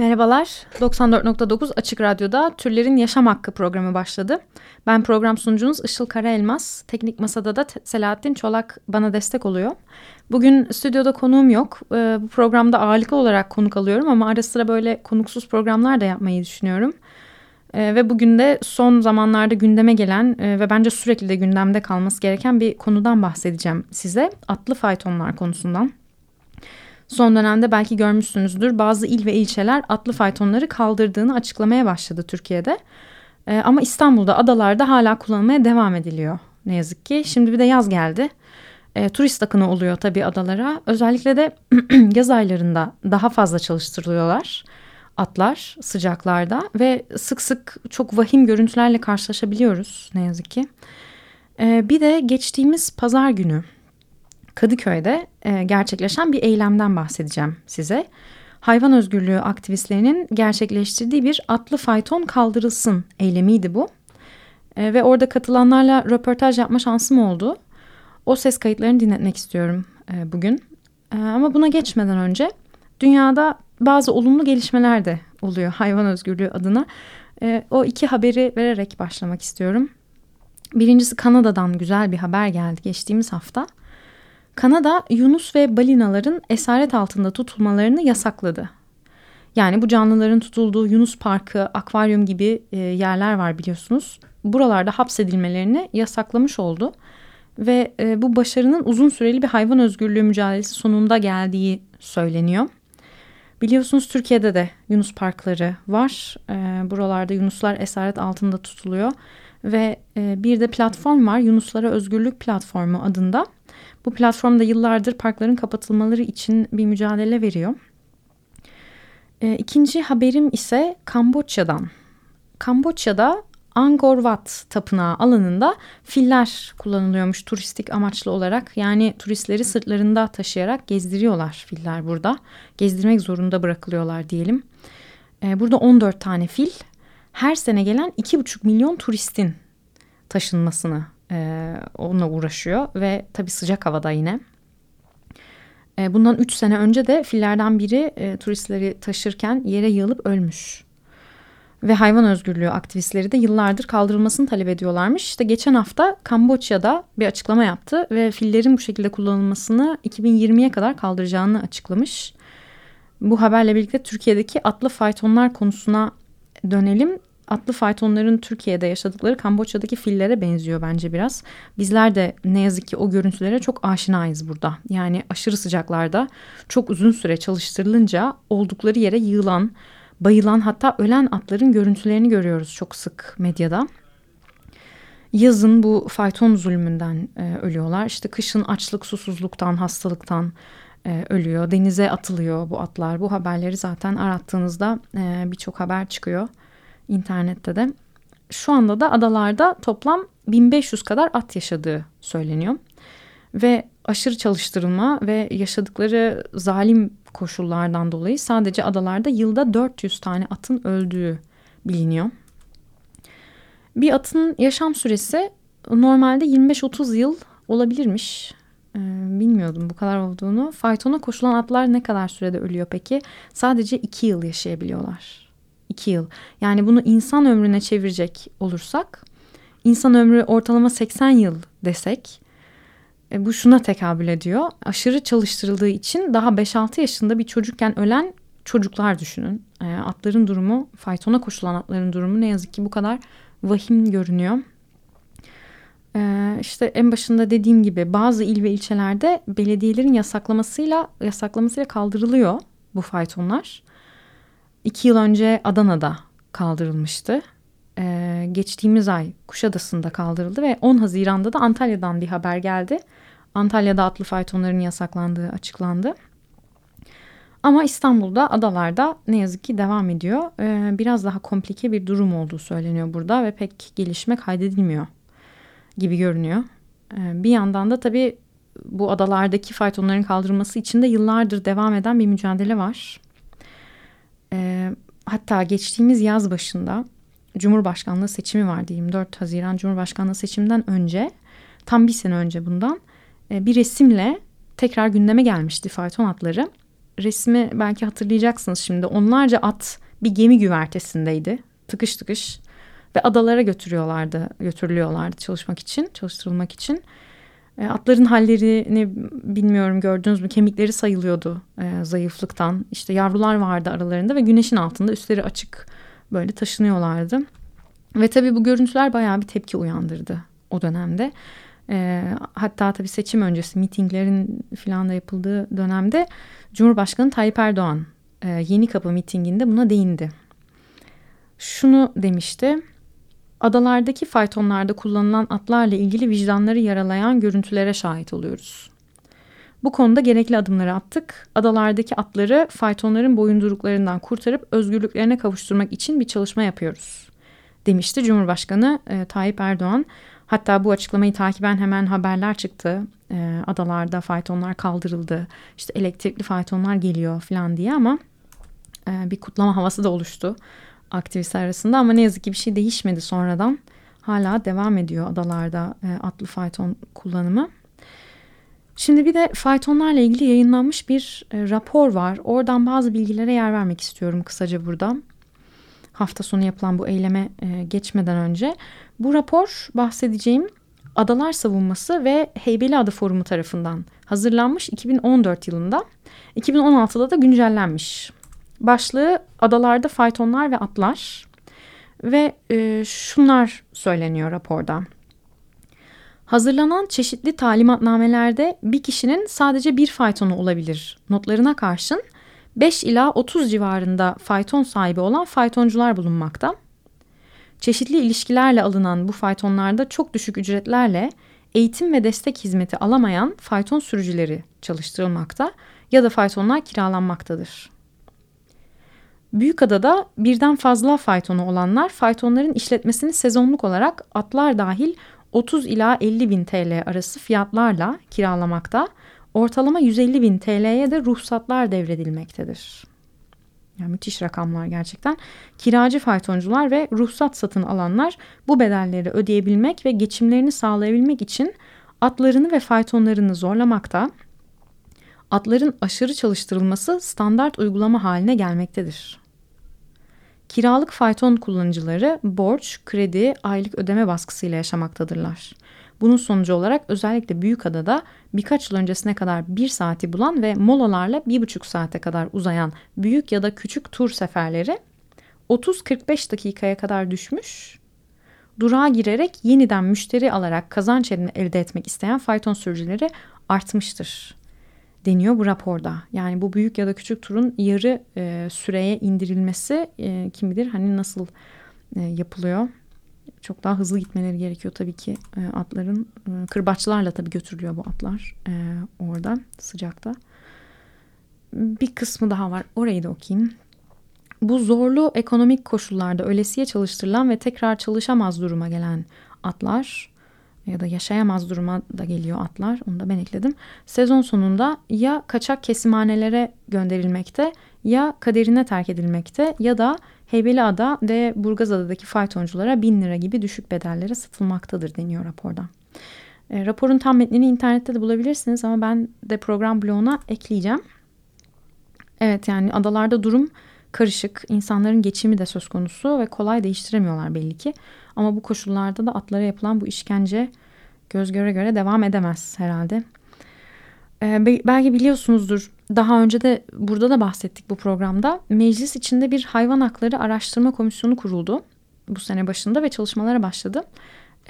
Merhabalar, 94.9 Açık Radyo'da Türlerin Yaşam Hakkı programı başladı. Ben program sunucunuz Işıl Karaelmaz. Teknik Masada da Selahattin Çolak bana destek oluyor. Bugün stüdyoda konuğum yok. Ee, bu programda ağırlıklı olarak konuk alıyorum ama ara sıra böyle konuksuz programlar da yapmayı düşünüyorum. Ee, ve bugün de son zamanlarda gündeme gelen e, ve bence sürekli de gündemde kalması gereken bir konudan bahsedeceğim size. Atlı faytonlar konusundan. Son dönemde belki görmüşsünüzdür bazı il ve ilçeler atlı faytonları kaldırdığını açıklamaya başladı Türkiye'de. Ee, ama İstanbul'da adalarda hala kullanılmaya devam ediliyor ne yazık ki. Şimdi bir de yaz geldi. Ee, turist akını oluyor tabii adalara. Özellikle de yaz aylarında daha fazla çalıştırılıyorlar atlar sıcaklarda ve sık sık çok vahim görüntülerle karşılaşabiliyoruz ne yazık ki. Ee, bir de geçtiğimiz pazar günü Kadıköy'de e, gerçekleşen bir eylemden bahsedeceğim size. Hayvan özgürlüğü aktivistlerinin gerçekleştirdiği bir atlı fayton kaldırılsın eylemiydi bu. E, ve orada katılanlarla röportaj yapma şansım oldu. O ses kayıtlarını dinletmek istiyorum e, bugün. Ama buna geçmeden önce dünyada bazı olumlu gelişmeler de oluyor hayvan özgürlüğü adına. O iki haberi vererek başlamak istiyorum. Birincisi Kanada'dan güzel bir haber geldi geçtiğimiz hafta. Kanada Yunus ve balinaların esaret altında tutulmalarını yasakladı. Yani bu canlıların tutulduğu Yunus Parkı, akvaryum gibi e, yerler var biliyorsunuz. Buralarda hapsedilmelerini yasaklamış oldu. Ve e, bu başarının uzun süreli bir hayvan özgürlüğü mücadelesi sonunda geldiği söyleniyor. Biliyorsunuz Türkiye'de de Yunus parkları var. E, buralarda Yunuslar esaret altında tutuluyor. Ve e, bir de platform var Yunuslara Özgürlük Platformu adında. Bu platformda yıllardır parkların kapatılmaları için bir mücadele veriyor. E, ikinci haberim ise Kamboçya'dan. Kamboçya'da Angkor Wat tapınağı alanında filler kullanılıyormuş turistik amaçlı olarak. Yani turistleri sırtlarında taşıyarak gezdiriyorlar filler burada. Gezdirmek zorunda bırakılıyorlar diyelim. E, burada 14 tane fil her sene gelen 2,5 milyon turistin taşınmasını e, onunla uğraşıyor ve tabii sıcak havada yine. E, bundan 3 sene önce de fillerden biri e, turistleri taşırken yere yığılıp ölmüş. Ve hayvan özgürlüğü aktivistleri de yıllardır kaldırılmasını talep ediyorlarmış. İşte geçen hafta Kamboçya'da bir açıklama yaptı ve fillerin bu şekilde kullanılmasını 2020'ye kadar kaldıracağını açıklamış. Bu haberle birlikte Türkiye'deki atlı faytonlar konusuna dönelim atlı faytonların Türkiye'de yaşadıkları Kamboçya'daki fillere benziyor bence biraz. Bizler de ne yazık ki o görüntülere çok aşinayız burada. Yani aşırı sıcaklarda çok uzun süre çalıştırılınca oldukları yere yığılan, bayılan hatta ölen atların görüntülerini görüyoruz çok sık medyada. Yazın bu fayton zulmünden e, ölüyorlar. İşte kışın açlık, susuzluktan, hastalıktan e, ölüyor. Denize atılıyor bu atlar. Bu haberleri zaten arattığınızda e, birçok haber çıkıyor internette de. Şu anda da adalarda toplam 1500 kadar at yaşadığı söyleniyor. Ve aşırı çalıştırılma ve yaşadıkları zalim koşullardan dolayı sadece adalarda yılda 400 tane atın öldüğü biliniyor. Bir atın yaşam süresi normalde 25-30 yıl olabilirmiş. Ee, bilmiyordum bu kadar olduğunu. Faytona koşulan atlar ne kadar sürede ölüyor peki? Sadece 2 yıl yaşayabiliyorlar. 2 yıl. Yani bunu insan ömrüne çevirecek olursak insan ömrü ortalama 80 yıl desek e, bu şuna tekabül ediyor. Aşırı çalıştırıldığı için daha 5-6 yaşında bir çocukken ölen çocuklar düşünün. E, atların durumu, faytona koşulan atların durumu ne yazık ki bu kadar vahim görünüyor. E, işte en başında dediğim gibi bazı il ve ilçelerde belediyelerin yasaklamasıyla yasaklamasıyla kaldırılıyor bu faytonlar. İki yıl önce Adana'da kaldırılmıştı. Ee, geçtiğimiz ay Kuşadası'nda kaldırıldı ve 10 Haziran'da da Antalya'dan bir haber geldi. Antalya'da atlı faytonların yasaklandığı açıklandı. Ama İstanbul'da adalarda ne yazık ki devam ediyor. Ee, biraz daha komplike bir durum olduğu söyleniyor burada ve pek gelişme kaydedilmiyor gibi görünüyor. Ee, bir yandan da tabii bu adalardaki faytonların kaldırılması için de yıllardır devam eden bir mücadele var. Ee, hatta geçtiğimiz yaz başında Cumhurbaşkanlığı seçimi vardı 24 Haziran Cumhurbaşkanlığı seçiminden önce tam bir sene önce bundan e, bir resimle tekrar gündeme gelmişti fayton atları. Resmi belki hatırlayacaksınız şimdi onlarca at bir gemi güvertesindeydi tıkış tıkış ve adalara götürüyorlardı götürülüyorlardı çalışmak için çalıştırılmak için. E, atların hallerini bilmiyorum gördünüz mü kemikleri sayılıyordu e, zayıflıktan. İşte yavrular vardı aralarında ve güneşin altında üstleri açık böyle taşınıyorlardı. Ve tabii bu görüntüler bayağı bir tepki uyandırdı o dönemde. E, hatta tabii seçim öncesi mitinglerin filan da yapıldığı dönemde Cumhurbaşkanı Tayyip Erdoğan e, Yeni Kapı mitinginde buna değindi. Şunu demişti. Adalardaki faytonlarda kullanılan atlarla ilgili vicdanları yaralayan görüntülere şahit oluyoruz. Bu konuda gerekli adımları attık. Adalardaki atları faytonların boyunduruklarından kurtarıp özgürlüklerine kavuşturmak için bir çalışma yapıyoruz. Demişti Cumhurbaşkanı e, Tayyip Erdoğan. Hatta bu açıklamayı takiben hemen haberler çıktı. E, adalarda faytonlar kaldırıldı. İşte elektrikli faytonlar geliyor falan diye ama e, bir kutlama havası da oluştu aktivistler arasında ama ne yazık ki bir şey değişmedi sonradan. Hala devam ediyor adalarda e, atlı fayton kullanımı. Şimdi bir de faytonlarla ilgili yayınlanmış bir e, rapor var. Oradan bazı bilgilere yer vermek istiyorum kısaca burada. Hafta sonu yapılan bu eyleme e, geçmeden önce. Bu rapor bahsedeceğim Adalar Savunması ve Heybeliada Forumu tarafından hazırlanmış 2014 yılında. 2016'da da güncellenmiş. Başlığı adalarda faytonlar ve atlar ve e, şunlar söyleniyor raporda. Hazırlanan çeşitli talimatnamelerde bir kişinin sadece bir faytonu olabilir notlarına karşın 5 ila 30 civarında fayton sahibi olan faytoncular bulunmakta. Çeşitli ilişkilerle alınan bu faytonlarda çok düşük ücretlerle eğitim ve destek hizmeti alamayan fayton sürücüleri çalıştırılmakta ya da faytonlar kiralanmaktadır. Büyükada'da birden fazla faytonu olanlar faytonların işletmesini sezonluk olarak atlar dahil 30 ila 50 bin TL arası fiyatlarla kiralamakta, ortalama 150 bin TL'ye de ruhsatlar devredilmektedir. Yani müthiş rakamlar gerçekten. Kiracı faytoncular ve ruhsat satın alanlar bu bedelleri ödeyebilmek ve geçimlerini sağlayabilmek için atlarını ve faytonlarını zorlamakta, atların aşırı çalıştırılması standart uygulama haline gelmektedir. Kiralık fayton kullanıcıları borç, kredi, aylık ödeme baskısıyla yaşamaktadırlar. Bunun sonucu olarak özellikle Büyükada'da birkaç yıl öncesine kadar bir saati bulan ve molalarla bir buçuk saate kadar uzayan büyük ya da küçük tur seferleri 30-45 dakikaya kadar düşmüş. Durağa girerek yeniden müşteri alarak kazanç elde etmek isteyen fayton sürücüleri artmıştır deniyor bu raporda. Yani bu büyük ya da küçük turun yarı e, süreye indirilmesi e, kim bilir hani nasıl e, yapılıyor. Çok daha hızlı gitmeleri gerekiyor tabii ki e, atların. E, kırbaçlarla tabii götürülüyor bu atlar e, orada sıcakta. Bir kısmı daha var orayı da okuyayım. Bu zorlu ekonomik koşullarda ölesiye çalıştırılan ve tekrar çalışamaz duruma gelen atlar ya da yaşayamaz duruma da geliyor atlar. Onu da ben ekledim. Sezon sonunda ya kaçak kesimhanelere gönderilmekte ya kaderine terk edilmekte ya da Heybeliada ve Burgazada'daki faytonculara bin lira gibi düşük bedellere satılmaktadır deniyor raporda. E, raporun tam metnini internette de bulabilirsiniz ama ben de program bloğuna ekleyeceğim. Evet yani adalarda durum karışık. İnsanların geçimi de söz konusu ve kolay değiştiremiyorlar belli ki. Ama bu koşullarda da atlara yapılan bu işkence göz göre göre devam edemez herhalde. Ee, belki biliyorsunuzdur daha önce de burada da bahsettik bu programda. Meclis içinde bir hayvan hakları araştırma komisyonu kuruldu bu sene başında ve çalışmalara başladı.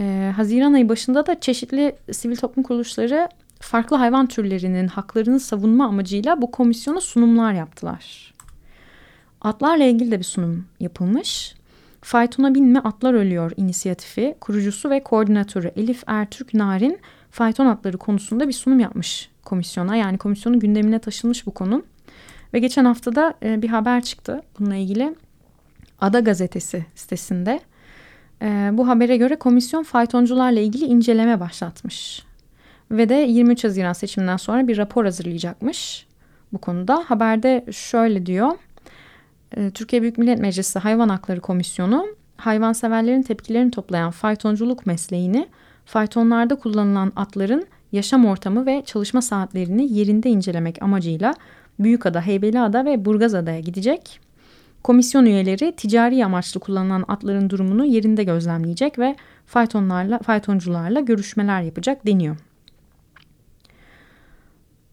Ee, Haziran ayı başında da çeşitli sivil toplum kuruluşları farklı hayvan türlerinin haklarını savunma amacıyla bu komisyona sunumlar yaptılar. Atlarla ilgili de bir sunum yapılmış. Faytona binme atlar ölüyor inisiyatifi kurucusu ve koordinatörü Elif Ertürk Narin fayton atları konusunda bir sunum yapmış komisyona. Yani komisyonun gündemine taşınmış bu konu. Ve geçen hafta da e, bir haber çıktı bununla ilgili. Ada Gazetesi sitesinde. E, bu habere göre komisyon faytoncularla ilgili inceleme başlatmış. Ve de 23 Haziran seçiminden sonra bir rapor hazırlayacakmış bu konuda. Haberde şöyle diyor. E, Türkiye Büyük Millet Meclisi Hayvan Hakları Komisyonu hayvanseverlerin tepkilerini toplayan faytonculuk mesleğini faytonlarda kullanılan atların yaşam ortamı ve çalışma saatlerini yerinde incelemek amacıyla Büyükada, Heybeliada ve Burgazada'ya gidecek. Komisyon üyeleri ticari amaçlı kullanılan atların durumunu yerinde gözlemleyecek ve faytonlarla, faytoncularla görüşmeler yapacak deniyor.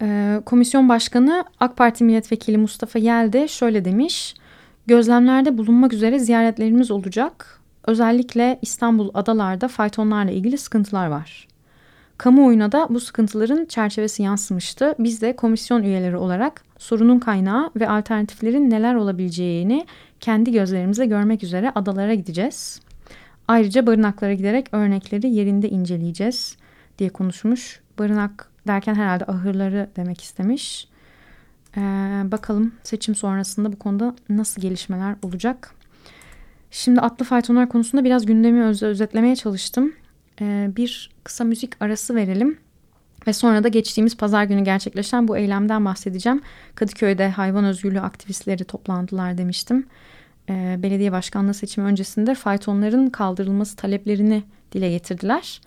Ee, komisyon Başkanı AK Parti Milletvekili Mustafa Yel de şöyle demiş. Gözlemlerde bulunmak üzere ziyaretlerimiz olacak. Özellikle İstanbul adalarda faytonlarla ilgili sıkıntılar var. Kamuoyuna da bu sıkıntıların çerçevesi yansımıştı. Biz de komisyon üyeleri olarak sorunun kaynağı ve alternatiflerin neler olabileceğini kendi gözlerimizle görmek üzere adalara gideceğiz. Ayrıca barınaklara giderek örnekleri yerinde inceleyeceğiz diye konuşmuş. Barınak derken herhalde ahırları demek istemiş. Ee, bakalım seçim sonrasında bu konuda nasıl gelişmeler olacak. Şimdi atlı faytonlar konusunda biraz gündemi öz özetlemeye çalıştım. Ee, bir kısa müzik arası verelim. Ve sonra da geçtiğimiz pazar günü gerçekleşen bu eylemden bahsedeceğim. Kadıköy'de hayvan özgürlüğü aktivistleri toplandılar demiştim. Ee, belediye başkanlığı seçimi öncesinde faytonların kaldırılması taleplerini dile getirdiler.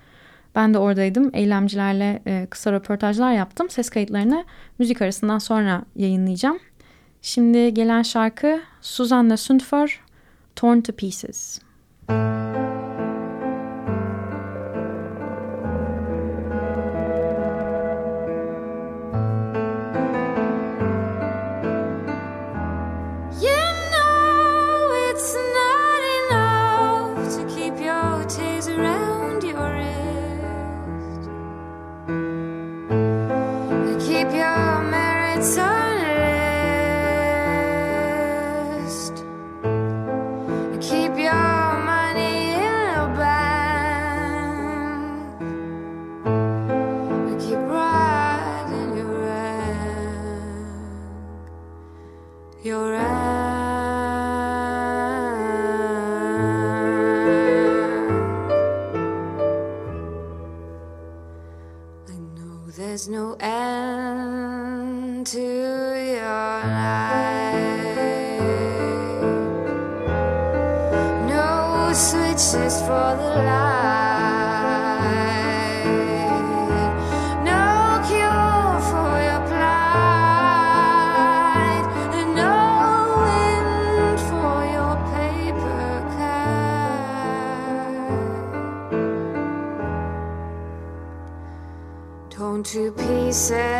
Ben de oradaydım. Eylemcilerle e, kısa röportajlar yaptım. Ses kayıtlarını müzik arasından sonra yayınlayacağım. Şimdi gelen şarkı Susanna Sundför, Torn to Pieces. Müzik to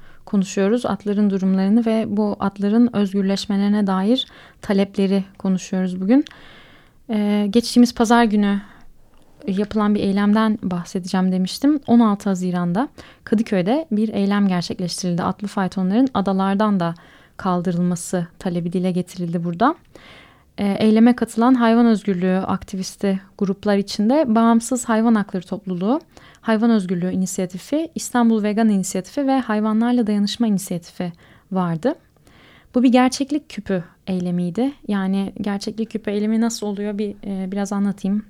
konuşuyoruz. Atların durumlarını ve bu atların özgürleşmelerine dair talepleri konuşuyoruz bugün. Ee, geçtiğimiz pazar günü yapılan bir eylemden bahsedeceğim demiştim. 16 Haziran'da Kadıköy'de bir eylem gerçekleştirildi. Atlı faytonların adalardan da kaldırılması talebi dile getirildi burada. E, eyleme katılan hayvan özgürlüğü aktivisti gruplar içinde Bağımsız Hayvan Hakları Topluluğu, Hayvan Özgürlüğü İnisiyatifi, İstanbul Vegan İnisiyatifi ve Hayvanlarla Dayanışma İnisiyatifi vardı. Bu bir gerçeklik küpü eylemiydi. Yani gerçeklik küpü eylemi nasıl oluyor bir e, biraz anlatayım.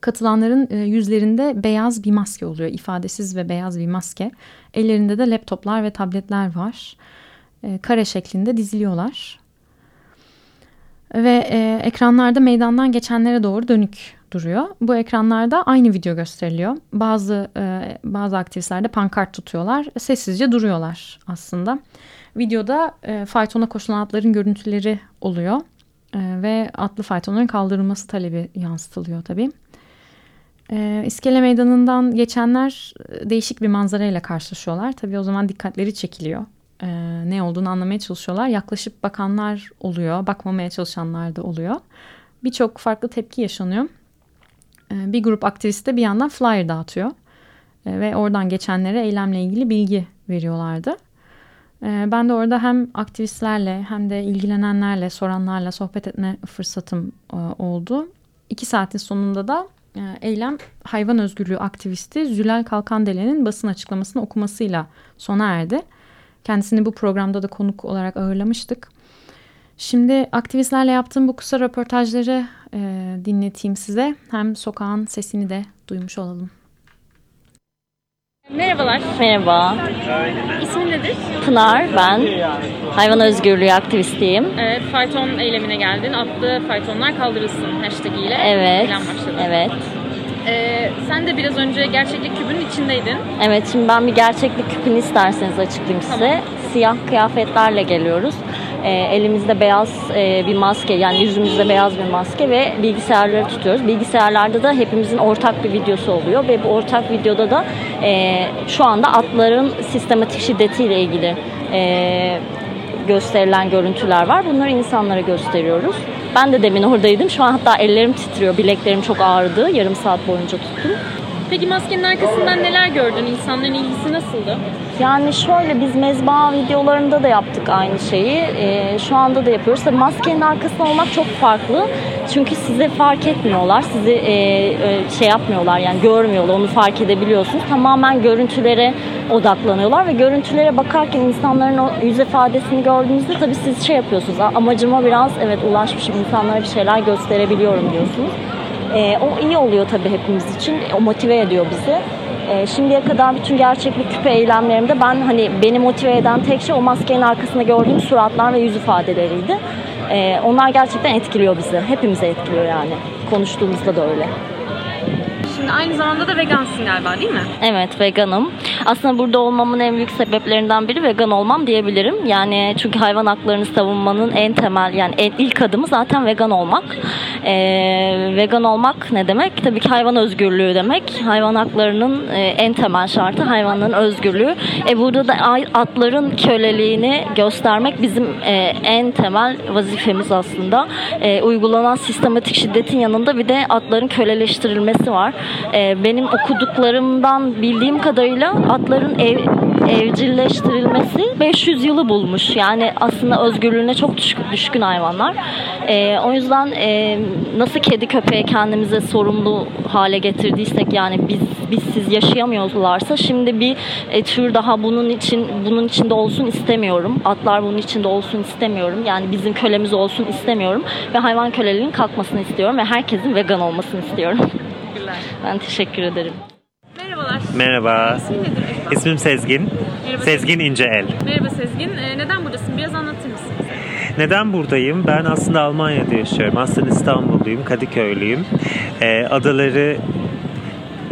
Katılanların e, yüzlerinde beyaz bir maske oluyor. ifadesiz ve beyaz bir maske. Ellerinde de laptoplar ve tabletler var. E, kare şeklinde diziliyorlar. Ve e, ekranlarda meydandan geçenlere doğru dönük duruyor. Bu ekranlarda aynı video gösteriliyor. Bazı e, bazı aktivistler de pankart tutuyorlar. Sessizce duruyorlar aslında. Videoda e, faytona koşulan atların görüntüleri oluyor. E, ve atlı faytonların kaldırılması talebi yansıtılıyor tabii. E, İskele Meydanı'ndan geçenler e, değişik bir manzarayla karşılaşıyorlar. Tabii o zaman dikkatleri çekiliyor e, ne olduğunu anlamaya çalışıyorlar. Yaklaşıp bakanlar oluyor, bakmamaya çalışanlar da oluyor. Birçok farklı tepki yaşanıyor. E, bir grup aktivist de bir yandan flyer dağıtıyor. E, ve oradan geçenlere eylemle ilgili bilgi veriyorlardı. E, ben de orada hem aktivistlerle hem de ilgilenenlerle, soranlarla sohbet etme fırsatım e, oldu. İki saatin sonunda da e, eylem hayvan özgürlüğü aktivisti Zülal Kalkandele'nin basın açıklamasını okumasıyla sona erdi. Kendisini bu programda da konuk olarak ağırlamıştık. Şimdi aktivistlerle yaptığım bu kısa röportajları e, dinleteyim size. Hem sokağın sesini de duymuş olalım. Merhabalar. Merhaba, İsmin nedir? Pınar ben. Hayvan özgürlüğü aktivistiyim. Evet, fayton eylemine geldin. Atlı faytonlar kaldırılsın hashtag ile Evet, eylem başladı. evet. Ee, sen de biraz önce gerçeklik kübünün içindeydin. Evet, şimdi ben bir gerçeklik küpünü isterseniz açıklayayım size. Tamam. Siyah kıyafetlerle geliyoruz. Ee, elimizde beyaz e, bir maske, yani yüzümüzde beyaz bir maske ve bilgisayarları tutuyoruz. Bilgisayarlarda da hepimizin ortak bir videosu oluyor ve bu ortak videoda da e, şu anda atların sistematik şiddetiyle ilgili e, gösterilen görüntüler var. Bunları insanlara gösteriyoruz. Ben de demin oradaydım. Şu an hatta ellerim titriyor. Bileklerim çok ağrıdı. Yarım saat boyunca tuttum. Peki maskenin arkasından neler gördün? İnsanların ilgisi nasıldı? Yani şöyle biz mezba videolarında da yaptık aynı şeyi. Ee, şu anda da yapıyoruz. Tabii maskenin arkasında olmak çok farklı. Çünkü sizi fark etmiyorlar. Sizi e, e, şey yapmıyorlar yani görmüyorlar. Onu fark edebiliyorsunuz. Tamamen görüntülere odaklanıyorlar ve görüntülere bakarken insanların o yüz ifadesini gördüğünüzde tabii siz şey yapıyorsunuz. "Aa, Amacıma biraz evet ulaşmışım. insanlara bir şeyler gösterebiliyorum diyorsunuz. Ee, o iyi oluyor tabii hepimiz için. O motive ediyor bizi. Ee, şimdiye kadar bütün gerçeklik küpe eylemlerimde ben hani beni motive eden tek şey o maskenin arkasında gördüğüm suratlar ve yüz ifadeleriydi. Ee, onlar gerçekten etkiliyor bizi. Hepimize etkiliyor yani. Konuştuğumuzda da öyle. Şimdi aynı zamanda da vegansın galiba değil mi? Evet veganım. Aslında burada olmamın en büyük sebeplerinden biri vegan olmam diyebilirim. Yani çünkü hayvan haklarını savunmanın en temel yani en ilk adımı zaten vegan olmak. Ee, vegan olmak ne demek? Tabii ki hayvan özgürlüğü demek. Hayvan haklarının e, en temel şartı hayvanların özgürlüğü. E burada da atların köleliğini göstermek bizim e, en temel vazifemiz aslında. E, uygulanan sistematik şiddetin yanında bir de atların köleleştirilmesi var. E, benim okuduklarımdan bildiğim kadarıyla atların ev, evcilleştirilmesi 500 yılı bulmuş. Yani aslında özgürlüğüne çok düşkün, düşkün hayvanlar. E, o yüzden e, nasıl kedi köpeği kendimize sorumlu hale getirdiysek yani biz biz siz yaşayamıyorlarsa şimdi bir e, tür daha bunun için bunun içinde olsun istemiyorum. Atlar bunun içinde olsun istemiyorum. Yani bizim kölemiz olsun istemiyorum ve hayvan köleliğinin kalkmasını istiyorum ve herkesin vegan olmasını istiyorum. Teşekkürler. Ben teşekkür ederim. Merhabalar. Merhaba. İsmin nedir acaba? İsmim Sezgin. Merhaba. Sezgin İnceel. Merhaba Sezgin. Ee, neden buradasın? Biraz anlatır mısın? bize? Neden buradayım? Ben aslında Almanya'da yaşıyorum. Aslında İstanbulluyum, Kadıköylüyüm. Ee, adaları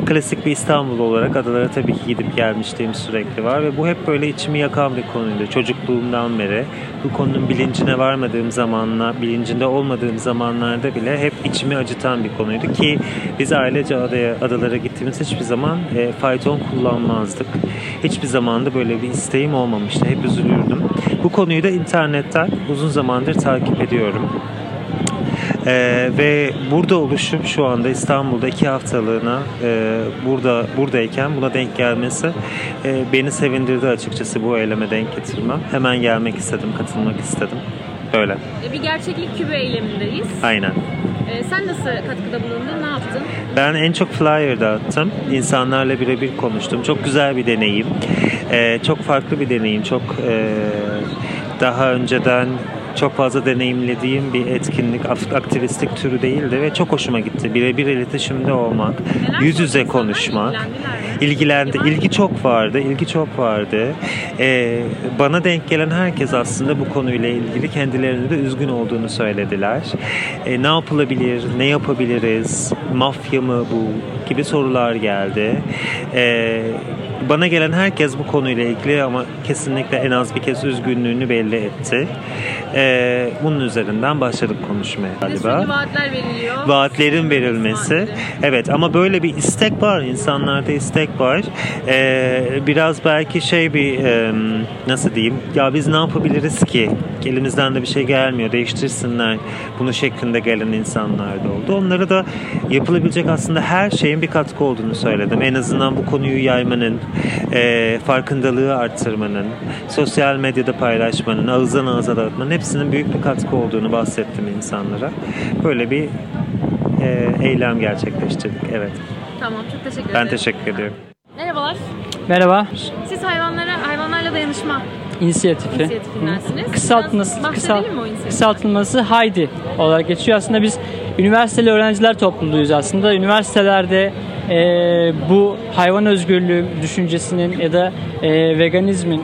klasik bir İstanbul olarak adalara tabii ki gidip gelmişliğim sürekli var ve bu hep böyle içimi yakan bir konuydu çocukluğumdan beri. Bu konunun bilincine varmadığım zamanlar, bilincinde olmadığım zamanlarda bile hep içimi acıtan bir konuydu ki biz ailece adaya, adalara gittiğimiz hiçbir zaman e, fayton kullanmazdık. Hiçbir zaman da böyle bir isteğim olmamıştı. Hep üzülürdüm. Bu konuyu da internetten uzun zamandır takip ediyorum. Ee, ve burada oluşum şu anda İstanbul'da iki haftalığına e, burada buradayken buna denk gelmesi e, beni sevindirdi açıkçası bu eyleme denk getirmem. Hemen gelmek istedim, katılmak istedim. Böyle. E, Bir gerçeklik kübü eylemindeyiz. Aynen. E, sen nasıl katkıda bulundun? Ne yaptın? Ben en çok flyer dağıttım. İnsanlarla birebir konuştum. Çok güzel bir deneyim. Ee, çok farklı bir deneyim. Çok e, daha önceden çok fazla deneyimlediğim bir etkinlik, ak- aktivistlik türü değildi ve çok hoşuma gitti. Birebir iletişimde olmak, yüz yüze konuşmak. İlgilendi. İlgi çok vardı. ilgi çok vardı. Ee, bana denk gelen herkes aslında bu konuyla ilgili kendilerinde de üzgün olduğunu söylediler. Ee, ne yapılabilir? Ne yapabiliriz? Mafya mı bu? Gibi sorular geldi. Ee, bana gelen herkes bu konuyla ilgili ama kesinlikle en az bir kez üzgünlüğünü belli etti. Ee, bunun üzerinden başladık konuşmaya galiba vaatler veriliyor. vaatlerin verilmesi. Evet ama böyle bir istek var. insanlarda istek var. Ee, biraz belki şey bir e, nasıl diyeyim? Ya biz ne yapabiliriz ki? Elimizden de bir şey gelmiyor. Değiştirsinler. Bunu şeklinde gelen insanlar da oldu. Onlara da yapılabilecek aslında her şeyin bir katkı olduğunu söyledim. En azından bu konuyu yaymanın, e, farkındalığı arttırmanın, sosyal medyada paylaşmanın, ağızdan ağıza dağıtmanın hepsinin büyük bir katkı olduğunu bahsettim insanlara. Böyle bir e, eylem gerçekleştirdik. Evet. Tamam çok teşekkür ederim. Ben teşekkür ediyorum. Merhabalar. Merhaba, Siz hayvanlara hayvanlarla dayanışma inisiyatifi. inisiyatifindensiniz. Kısaltması, Biraz kısal, bahsedelim mi o inisiyatiften? kısaltılması Haydi olarak geçiyor. Aslında biz üniversiteli öğrenciler topluluğuyuz aslında. Üniversitelerde e, bu hayvan özgürlüğü düşüncesinin ya da e, veganizmin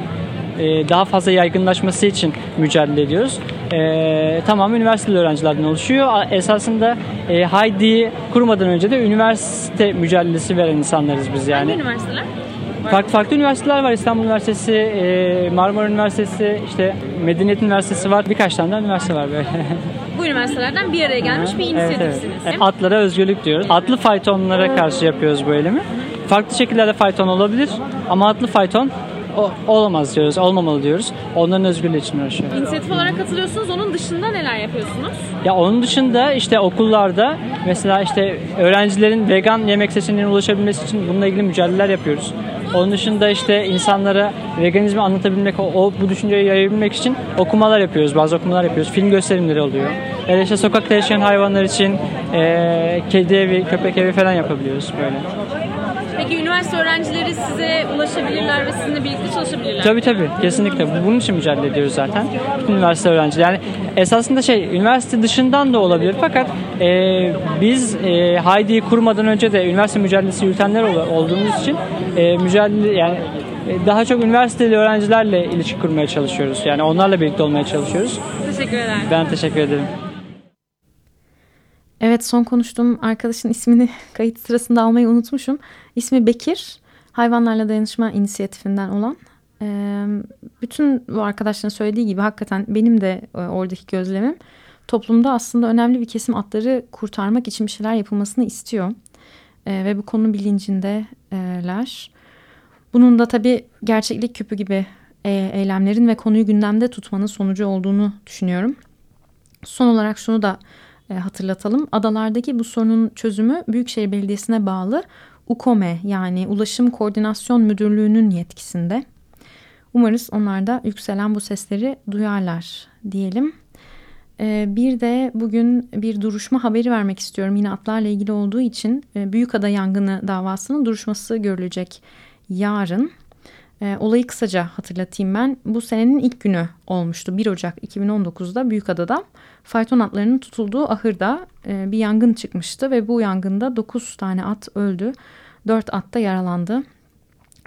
e, daha fazla yaygınlaşması için mücadele ediyoruz. E, tamam üniversiteli öğrencilerden oluşuyor. Esasında e, Haydi'yi kurmadan önce de üniversite mücadelesi veren insanlarız biz yani. Hangi üniversiteler? Farklı farklı üniversiteler var. İstanbul Üniversitesi, e, Marmara Üniversitesi, işte Medeniyet Üniversitesi var. Birkaç tane de üniversite var böyle. Bu üniversitelerden bir araya gelmiş bir evet. inisiyatifsiniz. Evet, Atlara özgürlük diyoruz. Atlı faytonlara karşı yapıyoruz bu eylemi. Farklı şekillerde fayton olabilir ama atlı fayton o- olamaz diyoruz, olmamalı diyoruz. Onların özgürlüğü için uğraşıyoruz. İnisiyatif olarak katılıyorsunuz. Onun dışında neler yapıyorsunuz? Ya onun dışında işte okullarda mesela işte öğrencilerin vegan yemek seçeneğine ulaşabilmesi için bununla ilgili mücadeleler yapıyoruz. Onun dışında işte insanlara veganizmi anlatabilmek, o, o- bu düşünceyi yayabilmek için okumalar yapıyoruz. Bazı okumalar yapıyoruz. Film gösterimleri oluyor. Ya da işte sokakta yaşayan hayvanlar için eee, kedi evi, köpek evi falan yapabiliyoruz böyle. Peki üniversite öğrencileri size ulaşabilirler ve sizinle birlikte çalışabilirler. Tabii tabii kesinlikle. Bu- Bunun için mücadele ediyoruz zaten. Bütün üniversite öğrencileri. Yani esasında şey üniversite dışından da olabilir fakat e, biz e, Haydi'yi kurmadan önce de üniversite mücadelesi yürütenler ol- olduğumuz için e, mücadele yani e, daha çok üniversiteli öğrencilerle ilişki kurmaya çalışıyoruz. Yani onlarla birlikte olmaya çalışıyoruz. Teşekkür ederim. Ben teşekkür ederim. Evet son konuştuğum arkadaşın ismini kayıt sırasında almayı unutmuşum. İsmi Bekir. Hayvanlarla Dayanışma inisiyatifinden olan. Ee, bütün bu arkadaşların söylediği gibi hakikaten benim de e, oradaki gözlemim toplumda aslında önemli bir kesim atları kurtarmak için bir şeyler yapılmasını istiyor. Ee, ve bu konu bilincindeler. Bunun da tabii gerçeklik küpü gibi e, eylemlerin ve konuyu gündemde tutmanın sonucu olduğunu düşünüyorum. Son olarak şunu da e, hatırlatalım. Adalardaki bu sorunun çözümü Büyükşehir Belediyesi'ne bağlı UKOME yani Ulaşım Koordinasyon Müdürlüğü'nün yetkisinde. Umarız onlar da yükselen bu sesleri duyarlar diyelim. E, bir de bugün bir duruşma haberi vermek istiyorum. Yine atlarla ilgili olduğu için e, Büyükada yangını davasının duruşması görülecek yarın. E, olayı kısaca hatırlatayım ben. Bu senenin ilk günü olmuştu. 1 Ocak 2019'da Büyükada'da fayton atlarının tutulduğu ahırda e, bir yangın çıkmıştı ve bu yangında 9 tane at öldü. 4 at da yaralandı.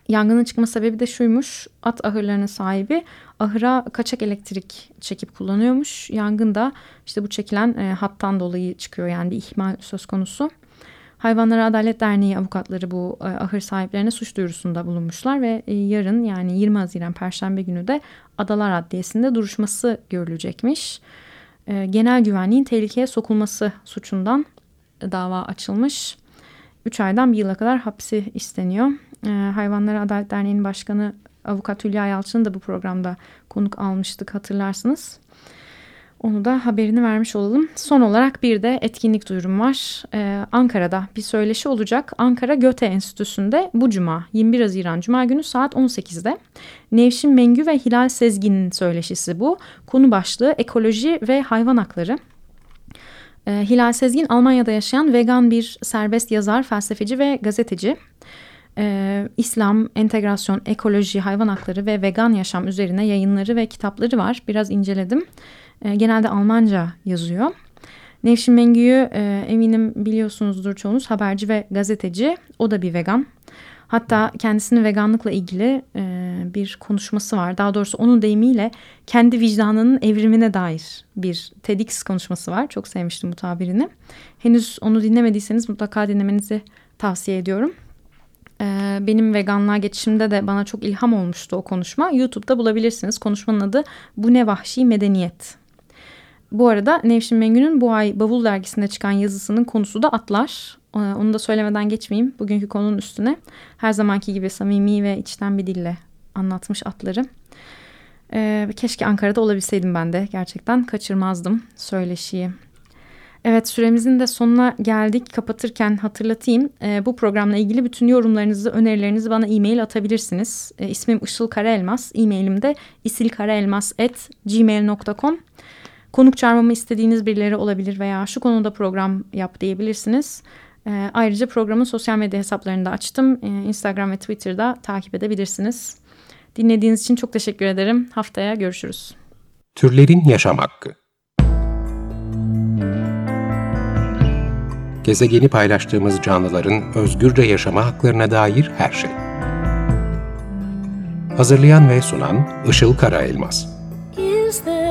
Yangının çıkma sebebi de şuymuş. At ahırlarının sahibi ahıra kaçak elektrik çekip kullanıyormuş. Yangın da işte bu çekilen e, hattan dolayı çıkıyor yani bir ihmal söz konusu. Hayvanlara Adalet Derneği avukatları bu e, ahır sahiplerine suç duyurusunda bulunmuşlar ve e, yarın yani 20 Haziran Perşembe günü de Adalar Adliyesi'nde duruşması görülecekmiş. E, genel güvenliğin tehlikeye sokulması suçundan dava açılmış. 3 aydan bir yıla kadar hapsi isteniyor. Hayvanlara Adalet Derneği'nin başkanı avukat Hülya Yalçın'ı da bu programda konuk almıştık hatırlarsınız. Onu da haberini vermiş olalım. Son olarak bir de etkinlik duyurum var. Ee, Ankara'da bir söyleşi olacak. Ankara Göte Enstitüsü'nde bu cuma 21 Haziran Cuma günü saat 18'de. Nevşin Mengü ve Hilal Sezgin'in söyleşisi bu. Konu başlığı ekoloji ve hayvan hakları. Ee, Hilal Sezgin Almanya'da yaşayan vegan bir serbest yazar, felsefeci ve gazeteci. Ee, İslam, entegrasyon, ekoloji, hayvan hakları ve vegan yaşam üzerine yayınları ve kitapları var. Biraz inceledim. E, genelde Almanca yazıyor. Nevşin Mengü'yü e, eminim biliyorsunuzdur çoğunuz haberci ve gazeteci. O da bir vegan. Hatta kendisinin veganlıkla ilgili e, bir konuşması var. Daha doğrusu onun deyimiyle kendi vicdanının evrimine dair bir TEDx konuşması var. Çok sevmiştim bu tabirini. Henüz onu dinlemediyseniz mutlaka dinlemenizi tavsiye ediyorum. E, benim veganlığa geçişimde de bana çok ilham olmuştu o konuşma. YouTube'da bulabilirsiniz. Konuşmanın adı Bu Ne Vahşi Medeniyet. Bu arada Nevşin Mengü'nün bu ay Bavul dergisinde çıkan yazısının konusu da atlar. Ee, onu da söylemeden geçmeyeyim bugünkü konunun üstüne. Her zamanki gibi samimi ve içten bir dille anlatmış atları. Ee, keşke Ankara'da olabilseydim ben de. Gerçekten kaçırmazdım söyleşiyi. Evet süremizin de sonuna geldik. Kapatırken hatırlatayım. E, bu programla ilgili bütün yorumlarınızı, önerilerinizi bana e-mail atabilirsiniz. E, ismim Işıl Karaelmaz. E-mailim de isilkaraelmaz.gmail.com Konuk çağırmamı istediğiniz birileri olabilir veya şu konuda program yap diyebilirsiniz. E, ayrıca programın sosyal medya hesaplarını da açtım. E, Instagram ve Twitter'da takip edebilirsiniz. Dinlediğiniz için çok teşekkür ederim. Haftaya görüşürüz. Türlerin Yaşam Hakkı Gezegeni paylaştığımız canlıların özgürce yaşama haklarına dair her şey. Hazırlayan ve sunan Işıl Karaelmaz. Is there